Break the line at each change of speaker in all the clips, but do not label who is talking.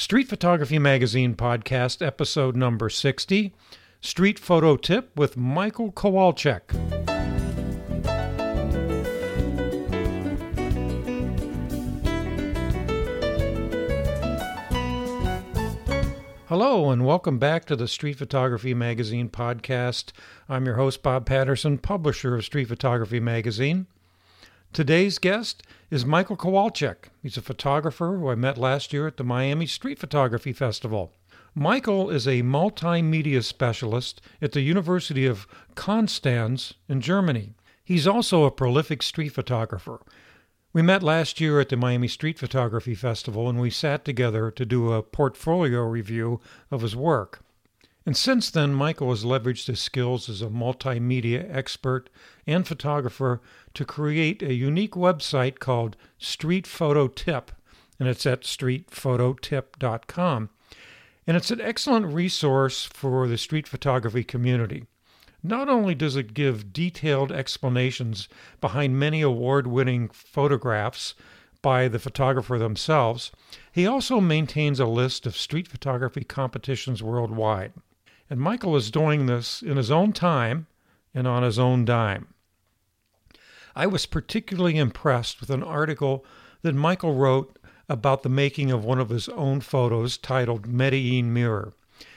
Street Photography Magazine podcast, episode number 60 Street Photo Tip with Michael Kowalczyk. Hello, and welcome back to the Street Photography Magazine podcast. I'm your host, Bob Patterson, publisher of Street Photography Magazine. Today's guest is Michael Kowalczyk. He's a photographer who I met last year at the Miami Street Photography Festival. Michael is a multimedia specialist at the University of Konstanz in Germany. He's also a prolific street photographer. We met last year at the Miami Street Photography Festival and we sat together to do a portfolio review of his work. And since then, Michael has leveraged his skills as a multimedia expert and photographer to create a unique website called Street Photo Tip, and it's at streetphototip.com. And it's an excellent resource for the street photography community. Not only does it give detailed explanations behind many award winning photographs by the photographer themselves, he also maintains a list of street photography competitions worldwide. And Michael is doing this in his own time and on his own dime. I was particularly impressed with an article that Michael wrote about the making of one of his own photos titled Medellin Mirror.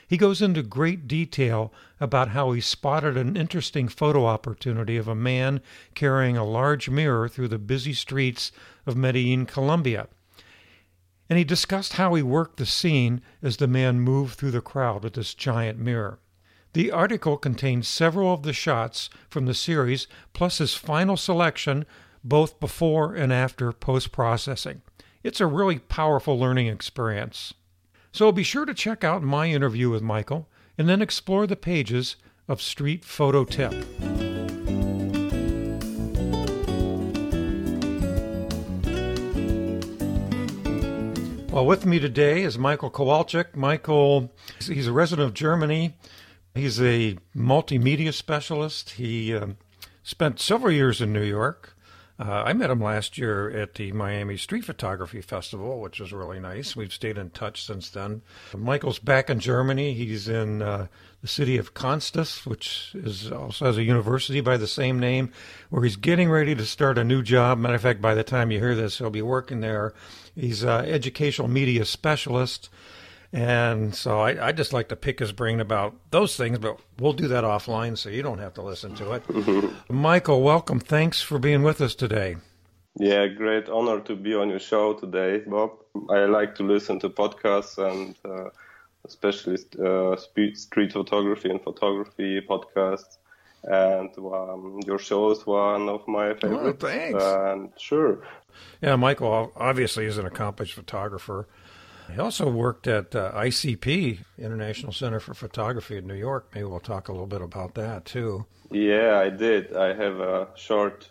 He goes into great detail about how he spotted an interesting photo opportunity of a man carrying a large mirror through the busy streets of Medellin, Colombia and he discussed how he worked the scene as the man moved through the crowd with this giant mirror. The article contains several of the shots from the series, plus his final selection, both before and after post processing. It's a really powerful learning experience. So be sure to check out my interview with Michael and then explore the pages of Street Photo Tip. Well, with me today is Michael Kowalczyk. Michael, he's a resident of Germany. He's a multimedia specialist. He um, spent several years in New York. Uh, I met him last year at the Miami Street Photography Festival, which was really nice. We've stayed in touch since then. Michael's back in Germany. He's in uh, the city of Konstanz, which is also has a university by the same name, where he's getting ready to start a new job. Matter of fact, by the time you hear this, he'll be working there He's an educational media specialist. And so I, I just like to pick his brain about those things, but we'll do that offline so you don't have to listen to it. Mm-hmm. Michael, welcome. Thanks for being with us today.
Yeah, great honor to be on your show today, Bob. I like to listen to podcasts and uh, especially uh, street photography and photography podcasts. And um, your show is one of my favorites.
Oh, thanks.
And sure,
yeah, Michael obviously is an accomplished photographer. He also worked at uh, ICP, International Center for Photography in New York. Maybe we'll talk a little bit about that too.
Yeah, I did. I have a short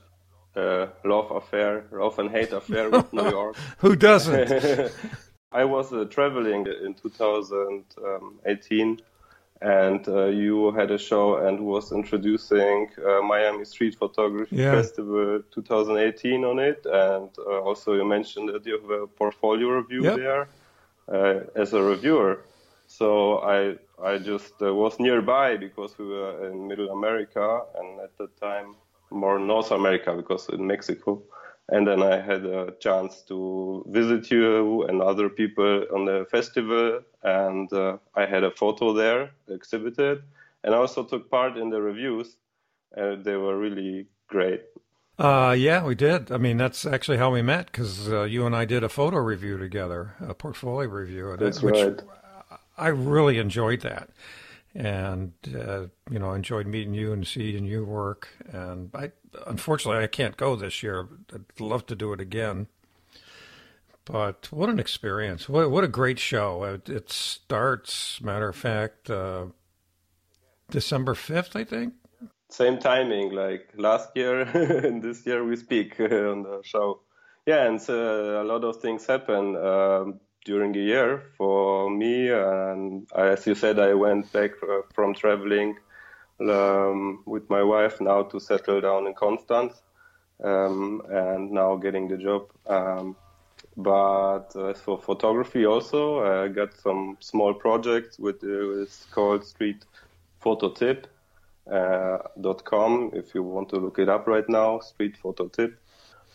uh, love affair, love and hate affair with New York.
Who doesn't?
I was uh, traveling in 2018 and uh, you had a show and was introducing uh, Miami Street Photography yeah. Festival 2018 on it, and uh, also you mentioned that you have a portfolio review yep. there uh, as a reviewer. So I I just uh, was nearby because we were in Middle America and at that time more North America because in Mexico and then I had a chance to visit you and other people on the festival, and uh, I had a photo there exhibited, and I also took part in the reviews, and they were really great.
Uh, yeah, we did. I mean, that's actually how we met because uh, you and I did a photo review together, a portfolio review.
That's which right.
I really enjoyed that and uh, you know enjoyed meeting you and seeing your work. And I unfortunately I can't go this year. I'd love to do it again. But what an experience! What what a great show! It, it starts, matter of fact, uh, December fifth, I think.
Same timing, like last year and this year we speak on the show. Yeah, and uh, a lot of things happen. Um, during a year for me. And as you said, I went back uh, from traveling um, with my wife now to settle down in Konstanz. Um, and now getting the job um, But uh, for photography also, I got some small projects with uh, it's called Street Photo Tip. Uh, dot com if you want to look it up right now street photo tip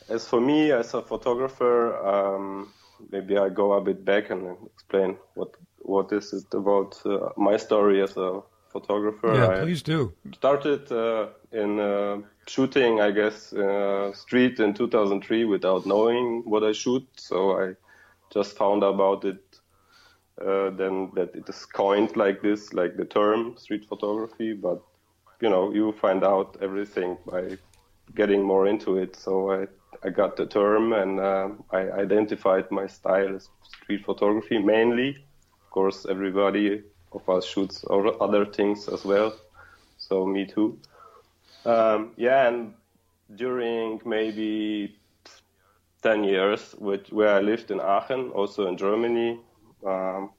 as for me as a photographer um, maybe i go a bit back and explain what what is it about uh, my story as a photographer.
Yeah, please do.
Started uh, in uh, shooting, I guess, uh, street in 2003 without knowing what I shoot. So I just found about it uh, then that it is coined like this, like the term street photography. But you know, you find out everything by getting more into it. So I I got the term and uh, I identified my style as street photography mainly. Of course, everybody of us shoots other things as well. So me too. Um, yeah, and during maybe 10 years, which, where I lived in Aachen, also in Germany, um,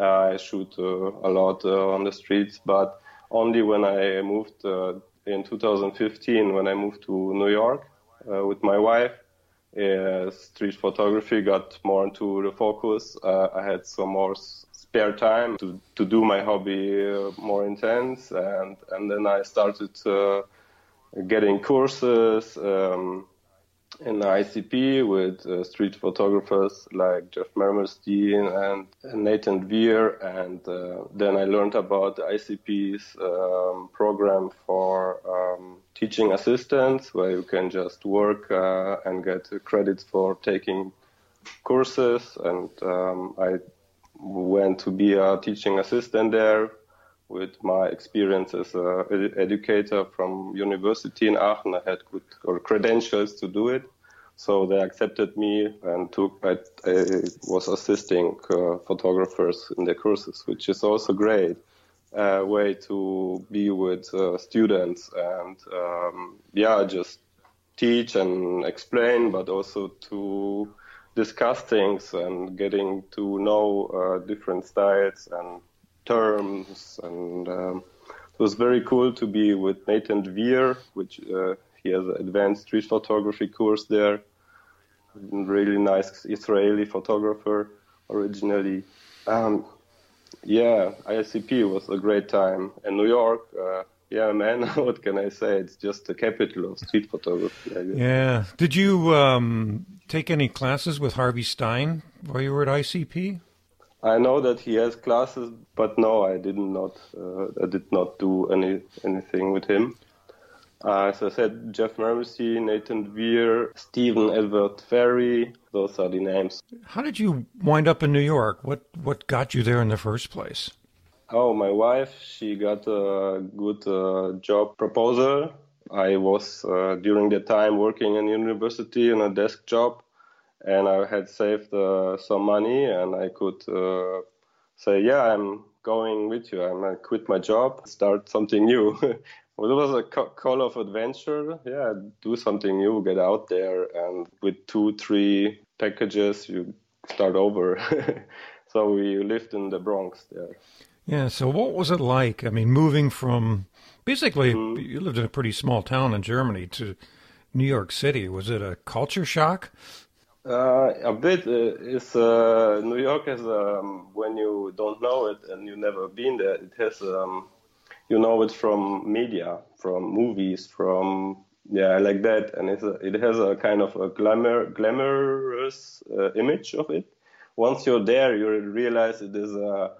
I shoot uh, a lot uh, on the streets, but only when I moved uh, in 2015, when I moved to New York uh, with my wife, uh, street photography got more into the focus. Uh, I had some more spare time to, to do my hobby uh, more intense and and then I started uh, getting courses um, in ICP with uh, street photographers like Jeff Mermelstein and, Natan Dvir and then I learned about ICP's um, program for um, teaching assistants where you can just work uh, and get credits for taking courses and um, I went to be a teaching assistant there with my experience as an ed- educator from university in Aachen. I had good or credentials to do it. So they accepted me and took, I, I was assisting uh, photographers in their courses, which is also great. Uh, way to be with uh, students and um, yeah, just teach and explain, but also to discuss things and getting to know uh, different styles and terms. And um, it was very cool to be with Natan Dvir, which uh, he has an advanced street photography course there. Really nice Israeli photographer originally. Um, yeah, ICP was a great time. In New York, uh, yeah, man, what can I say? It's just the capital of street photography.
Yeah. Did you um, take any classes with Harvey Stein while you were at ICP?
I know that he has classes, but no, I did not. Uh, I did not do any anything with him. Uh, as I said, Jeff Mermelstein, Natan Dvir, Stephen Edward Ferry. Those are the names.
How did you wind up in New York? What what got you there in the first place?
Oh, my wife, she got a good uh, job proposal. I was uh, during the time working in university in a desk job, and I had saved uh, some money, and I could uh, say, "Yeah, I'm going with you. I'm gonna quit my job, start something new." well, it was a call of adventure. Yeah, do something new, get out there, and with two, three packages, you start over. so we lived in the Bronx there.
Yeah. So what was it like? I mean, moving from basically mm-hmm. you lived in a pretty small town in Germany to New York City. Was it a culture shock?
Uh, a bit. Uh, it's uh, New York is um, when you don't know it and you've never been there. It has um, you know it from media, from movies, from yeah, like that, and it's a, it has a kind of a glamour glamorous uh, image of it. Once you're there, you realize it is a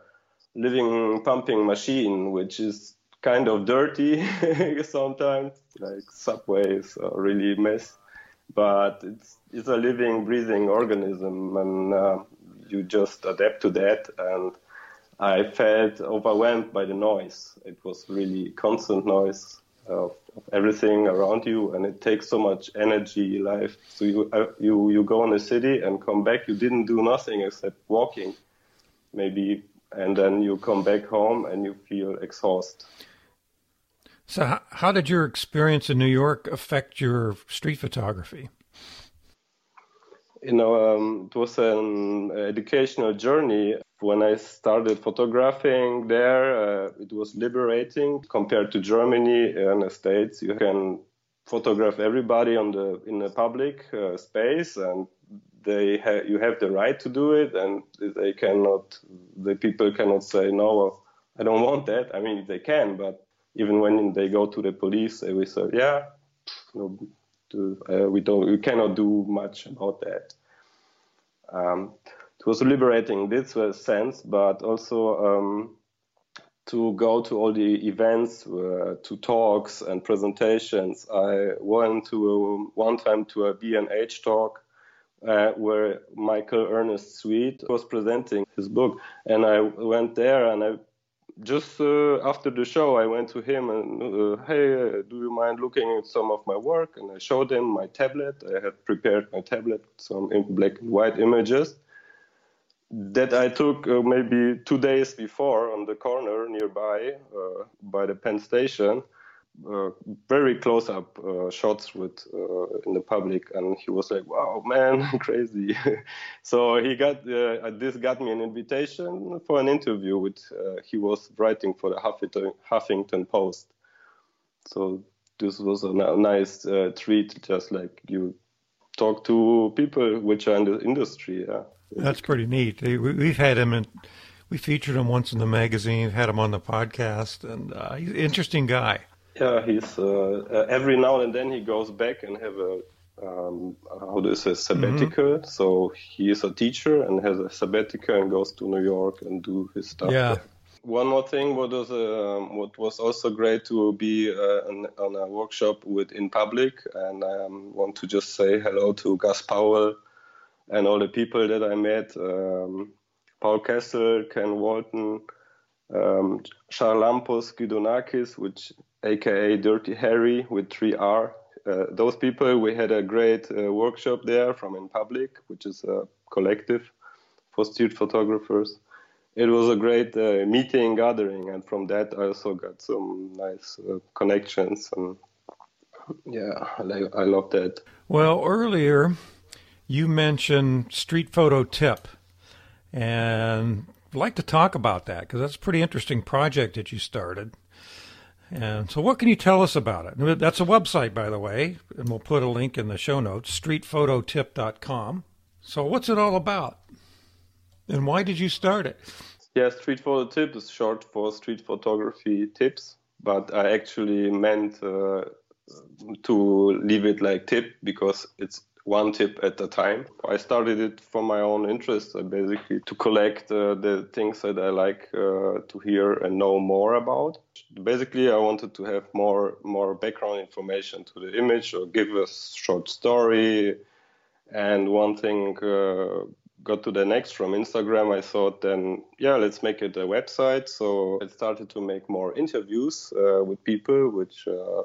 living pumping machine, which is kind of dirty sometimes. Like subways are really mess, but it's it's a living, breathing organism, and uh, you just adapt to that. And I felt overwhelmed by the noise. It was really constant noise of, of everything around you, and it takes so much energy, life. So you uh, you you go in the city and come back. You didn't do nothing except walking, maybe and then you come back home and you feel exhausted.
So, how, how did your experience in New York affect your street photography?
You know, um, it was an educational journey. When I started photographing there, uh, it was liberating compared to Germany and the States. You can photograph everybody on the in the public uh, space, and they ha- you have the right to do it, and they cannot. The people cannot say no. I don't want that. I mean, they can, but even when they go to the police, they will say, yeah, no, uh, we don't, we cannot do much about that. Um, it was liberating in this sense, but also um, to go to all the events, uh, to talks and presentations. I went to a, one time to a B&H talk uh, where Michael Ernest Sweet was presenting his book, and I went there and I just uh, after the show, I went to him and, uh, hey, uh, do you mind looking at some of my work? And I showed him my tablet. I had prepared my tablet, some black and white images that I took uh, maybe two days before on the corner nearby uh, by the Penn Station. Uh, very close up uh, shots with uh, in the public, and he was like, "Wow, man, crazy!" so he got uh, this got me an invitation for an interview with. he was writing for the Huffington, Huffington Post, so this was a nice treat. Just like you talk to people which are in the industry. Yeah.
That's pretty neat. We've had him and we featured him once in the magazine, had him on the podcast, and uh, he's an interesting guy.
Yeah, he's uh, uh, every now and then he goes back and have a um, how do you say sabbatical. Mm-hmm. So he is a teacher and has a sabbatical and goes to New York and do his stuff.
Yeah. There.
One more thing, what was um, what was also great to be uh, on, on, a workshop with in public, and I um, want to just say hello to Gus Powell and all the people that I met, um, Paul Kessel, Ken Walton, um, Charalampos Kydonakis, which aka Dirty Harry with three R. Uh, those people, we had a great uh, workshop there from In Public, which is a collective for street photographers. It was a great uh, meeting, gathering, and from that I also got some nice uh, connections. And yeah, I, I love that.
Well, earlier you mentioned Street Photo Tip, and I'd like to talk about that because that's a pretty interesting project that you started. And so, what can you tell us about it? That's a website, by the way, and we'll put a link in the show notes streetphototip.com. So, what's it all about? And why did you start it?
Yeah, Street Photo Tip is short for Street Photography Tips, but I actually meant uh, to leave it like tip because it's one tip at a time. I started it for my own interest, uh, basically to collect uh, the things that I like uh, to hear and know more about. Basically, I wanted to have more more background information to the image or give a short story. And one thing uh, got to the next from Instagram. I thought then, yeah, let's make it a website. So I started to make more interviews uh, with people, which uh,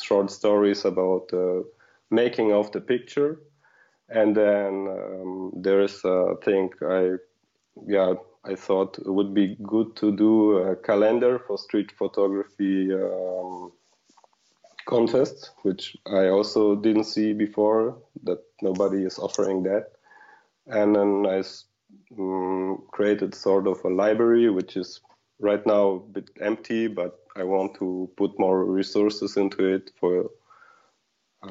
short stories about making of the picture. And then um, there is a thing I, yeah, I thought it would be good to do a calendar for street photography um, contests, which I also didn't see before that nobody is offering that. And then I um, created sort of a library, which is right now a bit empty, but I want to put more resources into it for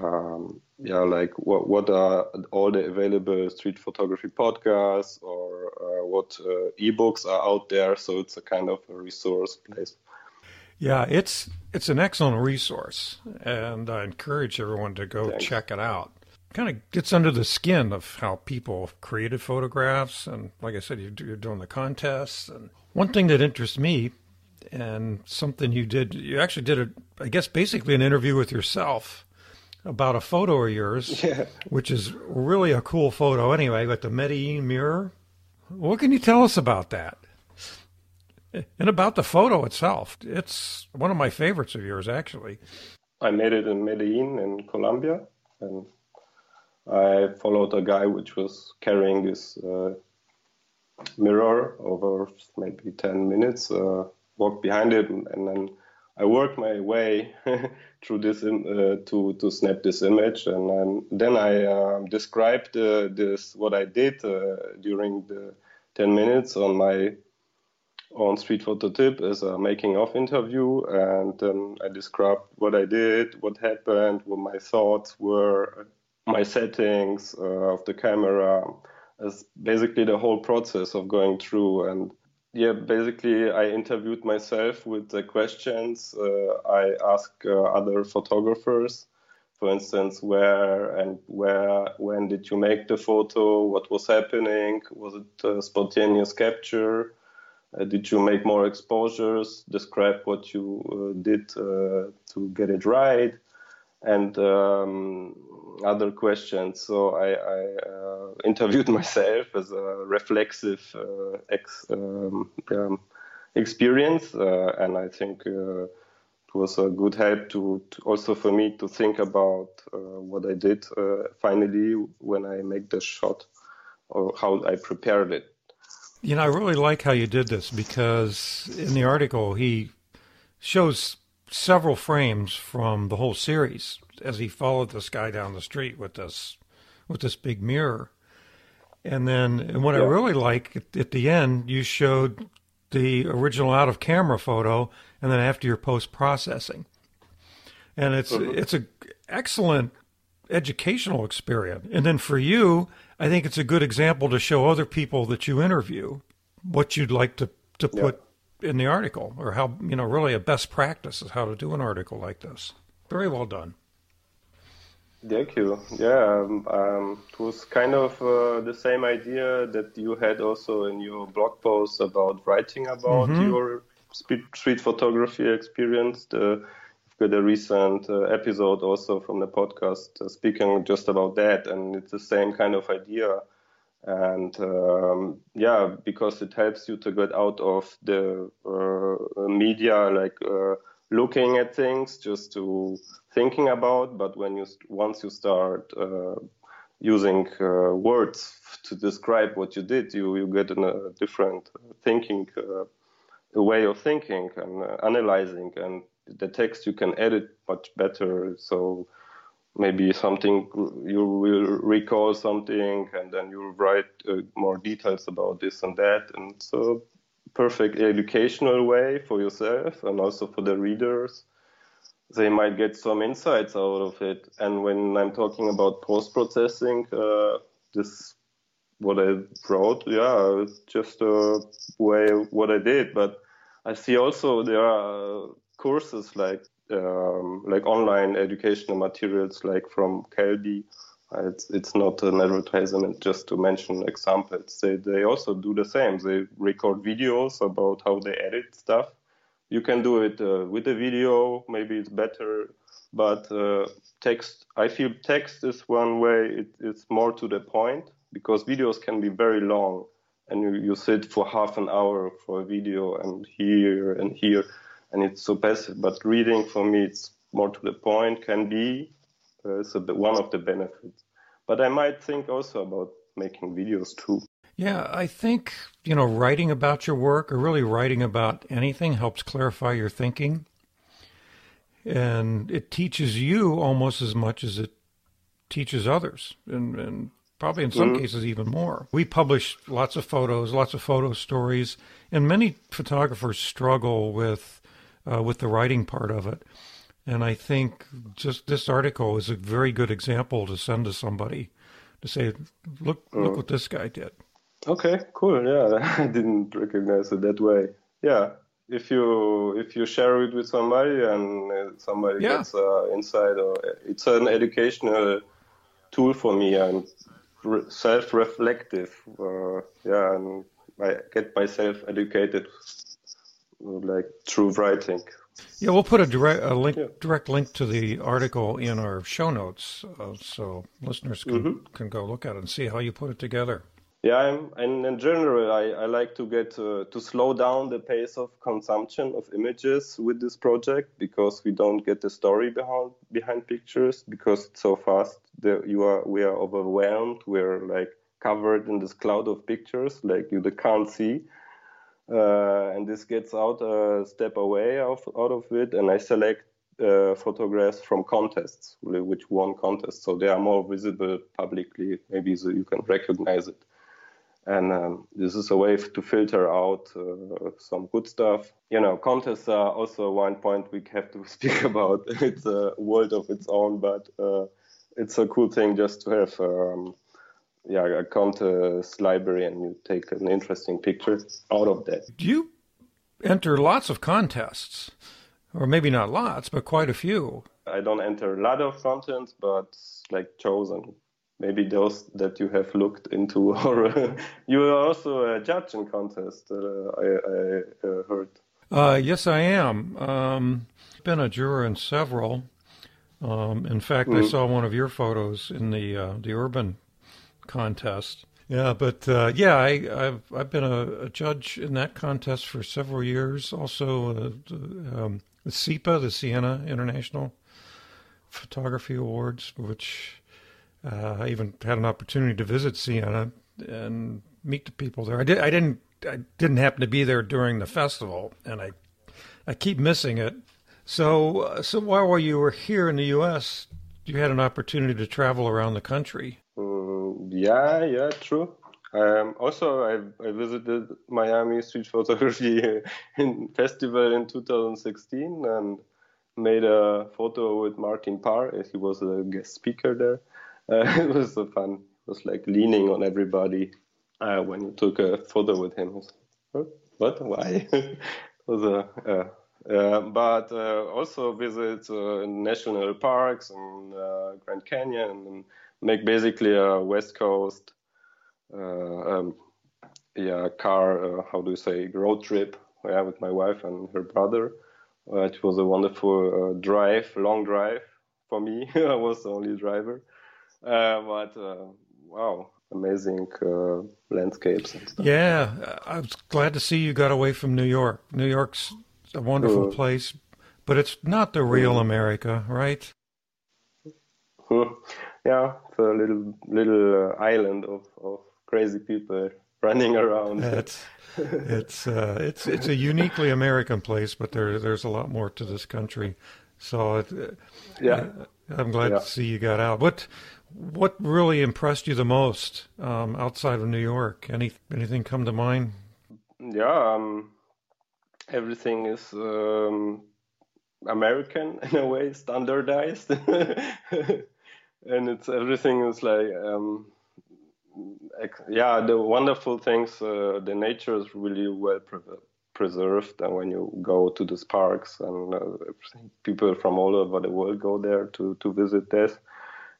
um, yeah, like what what are all the available street photography podcasts or uh, what uh, ebooks are out there? So it's a kind of a resource place.
Yeah, it's it's an excellent resource, and I encourage everyone to go Thanks. check it out. Kind of gets under the skin of how people created photographs, and like I said, you're doing the contests. And one thing that interests me, and something you did, you actually did a, I guess, basically an interview with yourself about a photo of yours, yeah. which is really a cool photo anyway, with the Medellin mirror. What can you tell us about that? And about the photo itself. It's one of my favorites of yours, actually.
I made it in Medellin in Colombia, and I followed a guy which was carrying this uh, mirror over maybe 10 minutes, uh, walked behind it, and, and then I worked my way through this uh, to to snap this image, and, then I um, described uh, this what I did uh, during the 10 minutes on my on Street Photo Tip as a making of interview, and then I described what I did, what happened, what my thoughts were, my settings uh, of the camera, as basically the whole process of going through. And yeah, basically, I interviewed myself with the questions. Uh, I asked uh, other photographers, for instance, where and where, when did you make the photo? What was happening? Was it a spontaneous capture? Uh, did you make more exposures? Describe what you uh, did uh, to get it right, and um, other questions. So I, I interviewed myself as a reflexive ex, um, um, experience, and I think it was a good help to, to, also for me to think about uh, what I did uh, finally when I make the shot or how I prepared it.
You know, I really like how you did this because in the article he shows several frames from the whole series as he followed this guy down the street with this with this big mirror. And then and what yeah. I really like at, at the end you showed the original out of camera photo and then after your post processing. And it's mm-hmm. it's a excellent educational experience. And then for you, I think it's a good example to show other people that you interview what you'd like to, to put yeah. In the article or how, you know, really a best practice is how to do an article like this. Very well done.
Thank you. Yeah, um, um, it was kind of uh, the same idea that you had also in your blog post about writing about mm-hmm. your street photography experience. The got a recent uh, episode also from the podcast uh, speaking just about that, and it's the same kind of idea. And um, yeah, because it helps you to get out of the uh, media, like uh, looking at things, just to thinking about. But when you once you start uh, using uh, words to describe what you did, you you get a different thinking way of thinking and analyzing and the text you can edit much better. So maybe something you will recall something and then you'll write uh, more details about this and that. And so perfect educational way for yourself and also for the readers. They might get some insights out of it. And when I'm talking about post processing, uh, this what I wrote, yeah, just a way what I did. But I see also there are courses like um, like online educational materials like from Kelby. It's it's not an advertisement just to mention examples. They they also do the same. They record videos about how they edit stuff. You can do it uh, with a video. Maybe it's better, but uh, text. I feel text is one way. It, it's more to the point because videos can be very long, and you, you sit for half an hour for a video and here and here and it's so passive. But reading for me, it's more to the point, can be uh, so the, one of the benefits. But I might think also about making videos too.
Yeah, I think, you know, writing about your work or really writing about anything helps clarify your thinking. And it teaches you almost as much as it teaches others. And, and probably in some mm-hmm. cases even more. We publish lots of photos, lots of photo stories, and many photographers struggle with uh, with the writing part of it. And I think just this article is a very good example to send to somebody to say, look, look what this guy did.
Okay, cool. Yeah, I didn't recognize it that way. Yeah, if you if you share it with somebody and uh, somebody yeah. gets uh, insight, or it's an educational tool for me. I'm self-reflective. Uh, yeah, and I get myself educated like through writing.
Yeah, we'll put a direct a link yeah. direct link to the article in our show notes, uh, so listeners can mm-hmm. can go look at it and see how you put it together.
Yeah, I'm, and in general, I, I like to get uh, to slow down the pace of consumption of images with this project because we don't get the story behind behind pictures because it's so fast. that you are we are overwhelmed. We're like covered in this cloud of pictures, like you can't see and this gets out a step away of, out of it, and I select uh, photographs from contests, which won contests, so they are more visible publicly. Maybe so you can recognize it. And um, this is a way to filter out uh, some good stuff. You know, contests are also one point we have to speak about. it's a world of its own, but uh, it's a cool thing just to have um, yeah a contest library and you take an interesting picture out of that.
Do you enter lots of contests, or maybe not lots, but quite a few?
I don't enter a lot of content, but like chosen. Maybe those that you have looked into, or you are also a judge in contest. Uh, I, I uh, heard.
Uh, yes, I am. Um, been a juror in several. Um, in fact, mm. I saw one of your photos in the uh, the urban contest. Yeah, but uh, yeah, I, have I've been a, a, judge in that contest for several years. Also, uh, um, the SIPA, the Siena International Photography Awards, which uh, I even had an opportunity to visit Siena and meet the people there. I did. I didn't. I didn't happen to be there during the festival, and I I keep missing it. So, uh, so while you were here in the U.S., you had an opportunity to travel around the country.
Mm, yeah, yeah, true. Um, also, I, I, visited Miami Street Photography Festival in 2016 and made a photo with Martin Parr. He was a guest speaker there. Uh, it was so fun. It was like leaning on everybody uh, when you took a photo with him. Was, what? Why? was a. Uh, uh, but uh, also visit uh, national parks and Grand Canyon and make basically a West Coast um, yeah car how do you say road trip yeah, with my wife and her brother. it was a wonderful drive, long drive for me. I was the only driver, but wow, amazing uh, landscapes and stuff.
Yeah, I was glad to see you got away from New York. New York's a wonderful uh, place, but it's not the real America, right?
Yeah, it's a little little uh, island of, of crazy people running around.
It's it's uh, it's it's a uniquely American place, but there there's a lot more to this country. So it, uh,
yeah,
I'm glad yeah. to see you got out. What what really impressed you the most um, outside of New York? Any anything come to mind?
Yeah, um, everything is um, American in a way, standardized, and it's everything is like um, yeah, the wonderful things. Uh, the nature is really well pre- preserved, and when you go to these parks, and uh, people from all over the world go there to to visit this,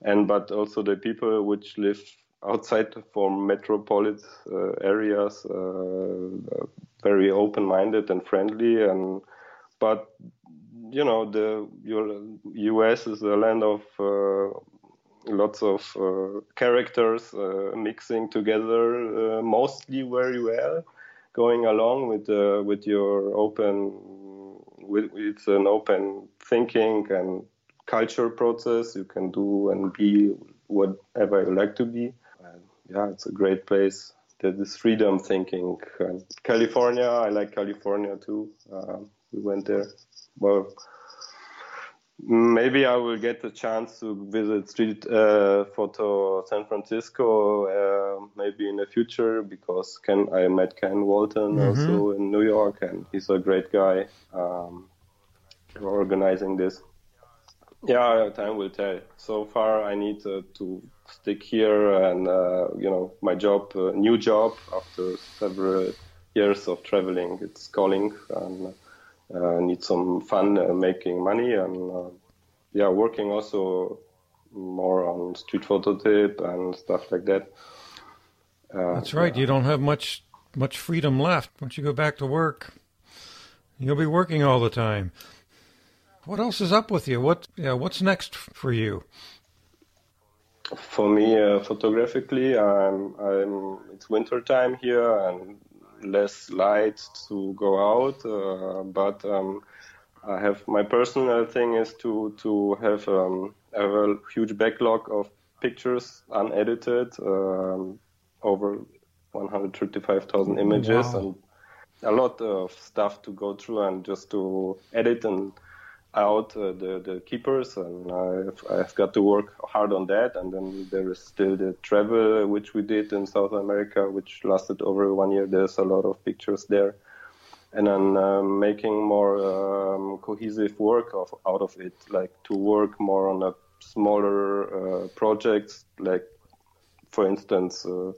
and but also the people which live outside from metropolis uh, areas, uh, very open-minded and friendly, and but you know the U.S. is a land of uh, lots of uh, characters uh, mixing together, uh, mostly very well, going along with with your open. With, it's an open thinking and culture process. You can do and be whatever you like to be yeah, it's a great place. This freedom thinking. And California, I like California too. Uh, we went there. Well, maybe I will get the chance to visit street uh, photo San Francisco uh, maybe in the future because Ken, I met Ken Walton mm-hmm. also in New York and he's a great guy um, organizing this. Yeah, time will tell. So far, I need uh, to stick here and uh, you know my job, uh, new job after several years of traveling. It's calling and uh, need some fun uh, making money and uh, yeah, working also more on Street Photo Tip and stuff like that.
That's right. You don't have much much freedom left once you go back to work. You'll be working all the time. What else is up with you? What yeah, what's next for you?
For me, uh, photographically, I'm, I'm, it's winter time here and less light to go out. Uh, but um, I have my personal thing is to to have, um, have a huge backlog of pictures unedited, um, over 135,000 images, wow. and a lot of stuff to go through and just to edit and out uh, the, the keepers and I've, I've got to work hard on that. And then there is still the travel which we did in South America which lasted over one year. There's a lot of pictures there. And then um, making more um, cohesive work of, out of it like to work more on a smaller uh, projects, like for instance, uh,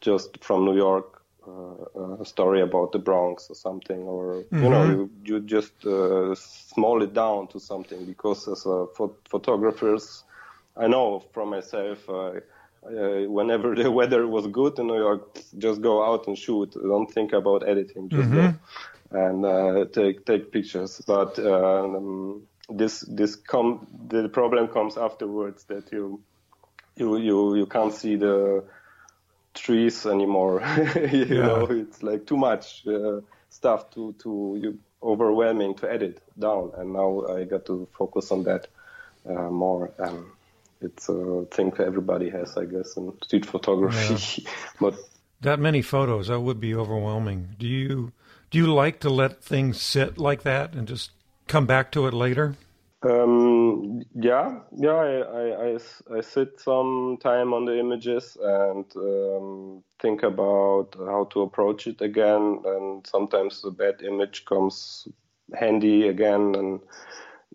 just from New York, a story about the Bronx or something, or mm-hmm. you know, you, you just uh, small it down to something because as a ph- photographers, I know from myself. Uh, whenever the weather was good in New York, just go out and shoot. Don't think about editing. Just mm-hmm. go and uh, take take pictures. But um, this this come the problem comes afterwards that you you you you can't see the trees anymore. you yeah. know, it's like too much uh, stuff to to you overwhelming to edit down. And now I got to focus on that uh, more. And it's a thing everybody has, I guess, in street photography. Yeah. but
that many photos, that would be overwhelming. Do you do you like to let things sit like that and just come back to it later?
Um, yeah, yeah, I, I, I, I, sit some time on the images and um, think about how to approach it again. And sometimes the bad image comes handy again, and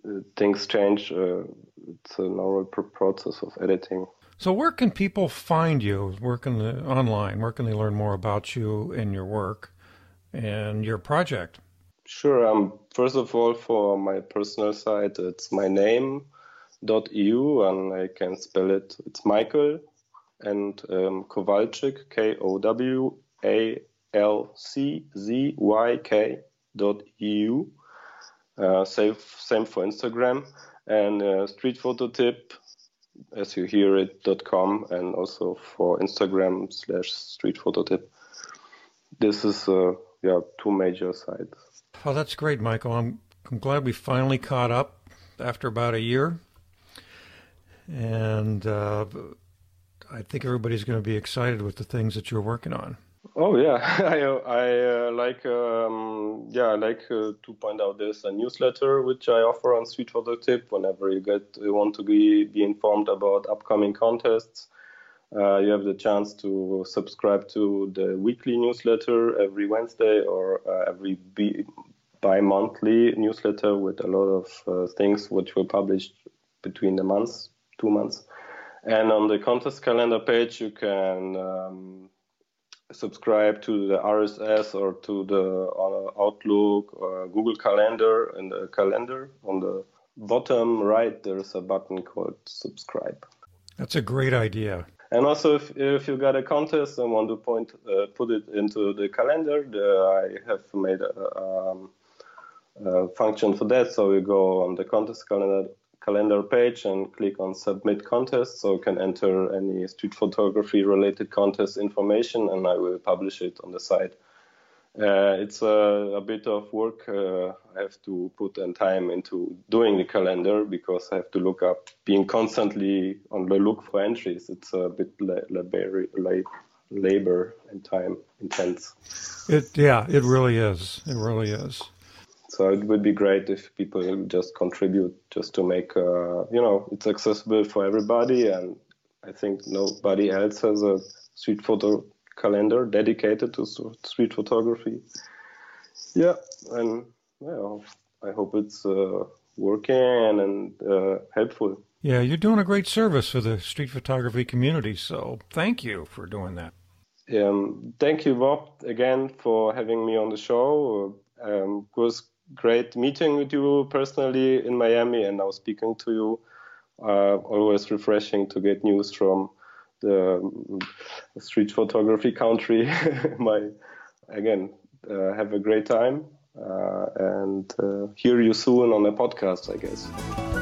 uh, things change. Uh, it's a normal process of editing.
So, where can people find you? Where can online? Where can they learn more about you and your work and your project?
Sure. Um, first of all, for my personal site, it's my name dot eu, and I can spell it. It's Michael and um, Kowalczyk K O W A L C Z Y K dot eu. Uh, same same for Instagram and uh, Street Photo Tip, as you hear it dot com, and also for Instagram slash Street Photo Tip. This is uh, yeah two major sites.
Oh, that's great, Michael. I'm, I'm glad we finally caught up after about a year. And uh, I think everybody's going to be excited with the things that you're working on.
Oh yeah, I, I uh, like um, yeah I like uh, to point out there's a newsletter which I offer on Street Photo Tip whenever you get you want to be be informed about upcoming contests. Uh, you have the chance to subscribe to the weekly newsletter every Wednesday or uh, every bi-monthly newsletter with a lot of uh, things which were published between the months, two months. And on the contest calendar page, you can um, subscribe to the RSS or to the uh, Outlook or Google Calendar. And the calendar on the bottom right, there's a button called subscribe.
That's a great idea.
And also, if, if you got a contest and want to point, uh, put it into the calendar, the, I have made a, um, uh, function for that. So you go on the contest calendar calendar page and click on submit contest so you can enter any street photography related contest information and I will publish it on the site. Uh, it's a, a, bit of work uh, I have to put in time into doing the calendar because I have to look up being constantly on the look for entries. It's a bit labor, labor and time intense.
It yeah, it really is. It really is.
So it would be great if people just contribute just to make, uh, you know, it's accessible for everybody. And I think nobody else has a street photo calendar dedicated to street photography. Yeah, and well, I hope it's uh, working and uh, helpful.
Yeah, you're doing a great service for the street photography community. So thank you for doing that.
Um, thank you, Bob, again for having me on the show. Um, it was great meeting with you personally in Miami and now speaking to you. Uh, always refreshing to get news from the um, street photography country. My again, uh, have a great time uh, and uh, hear you soon on a podcast, I guess.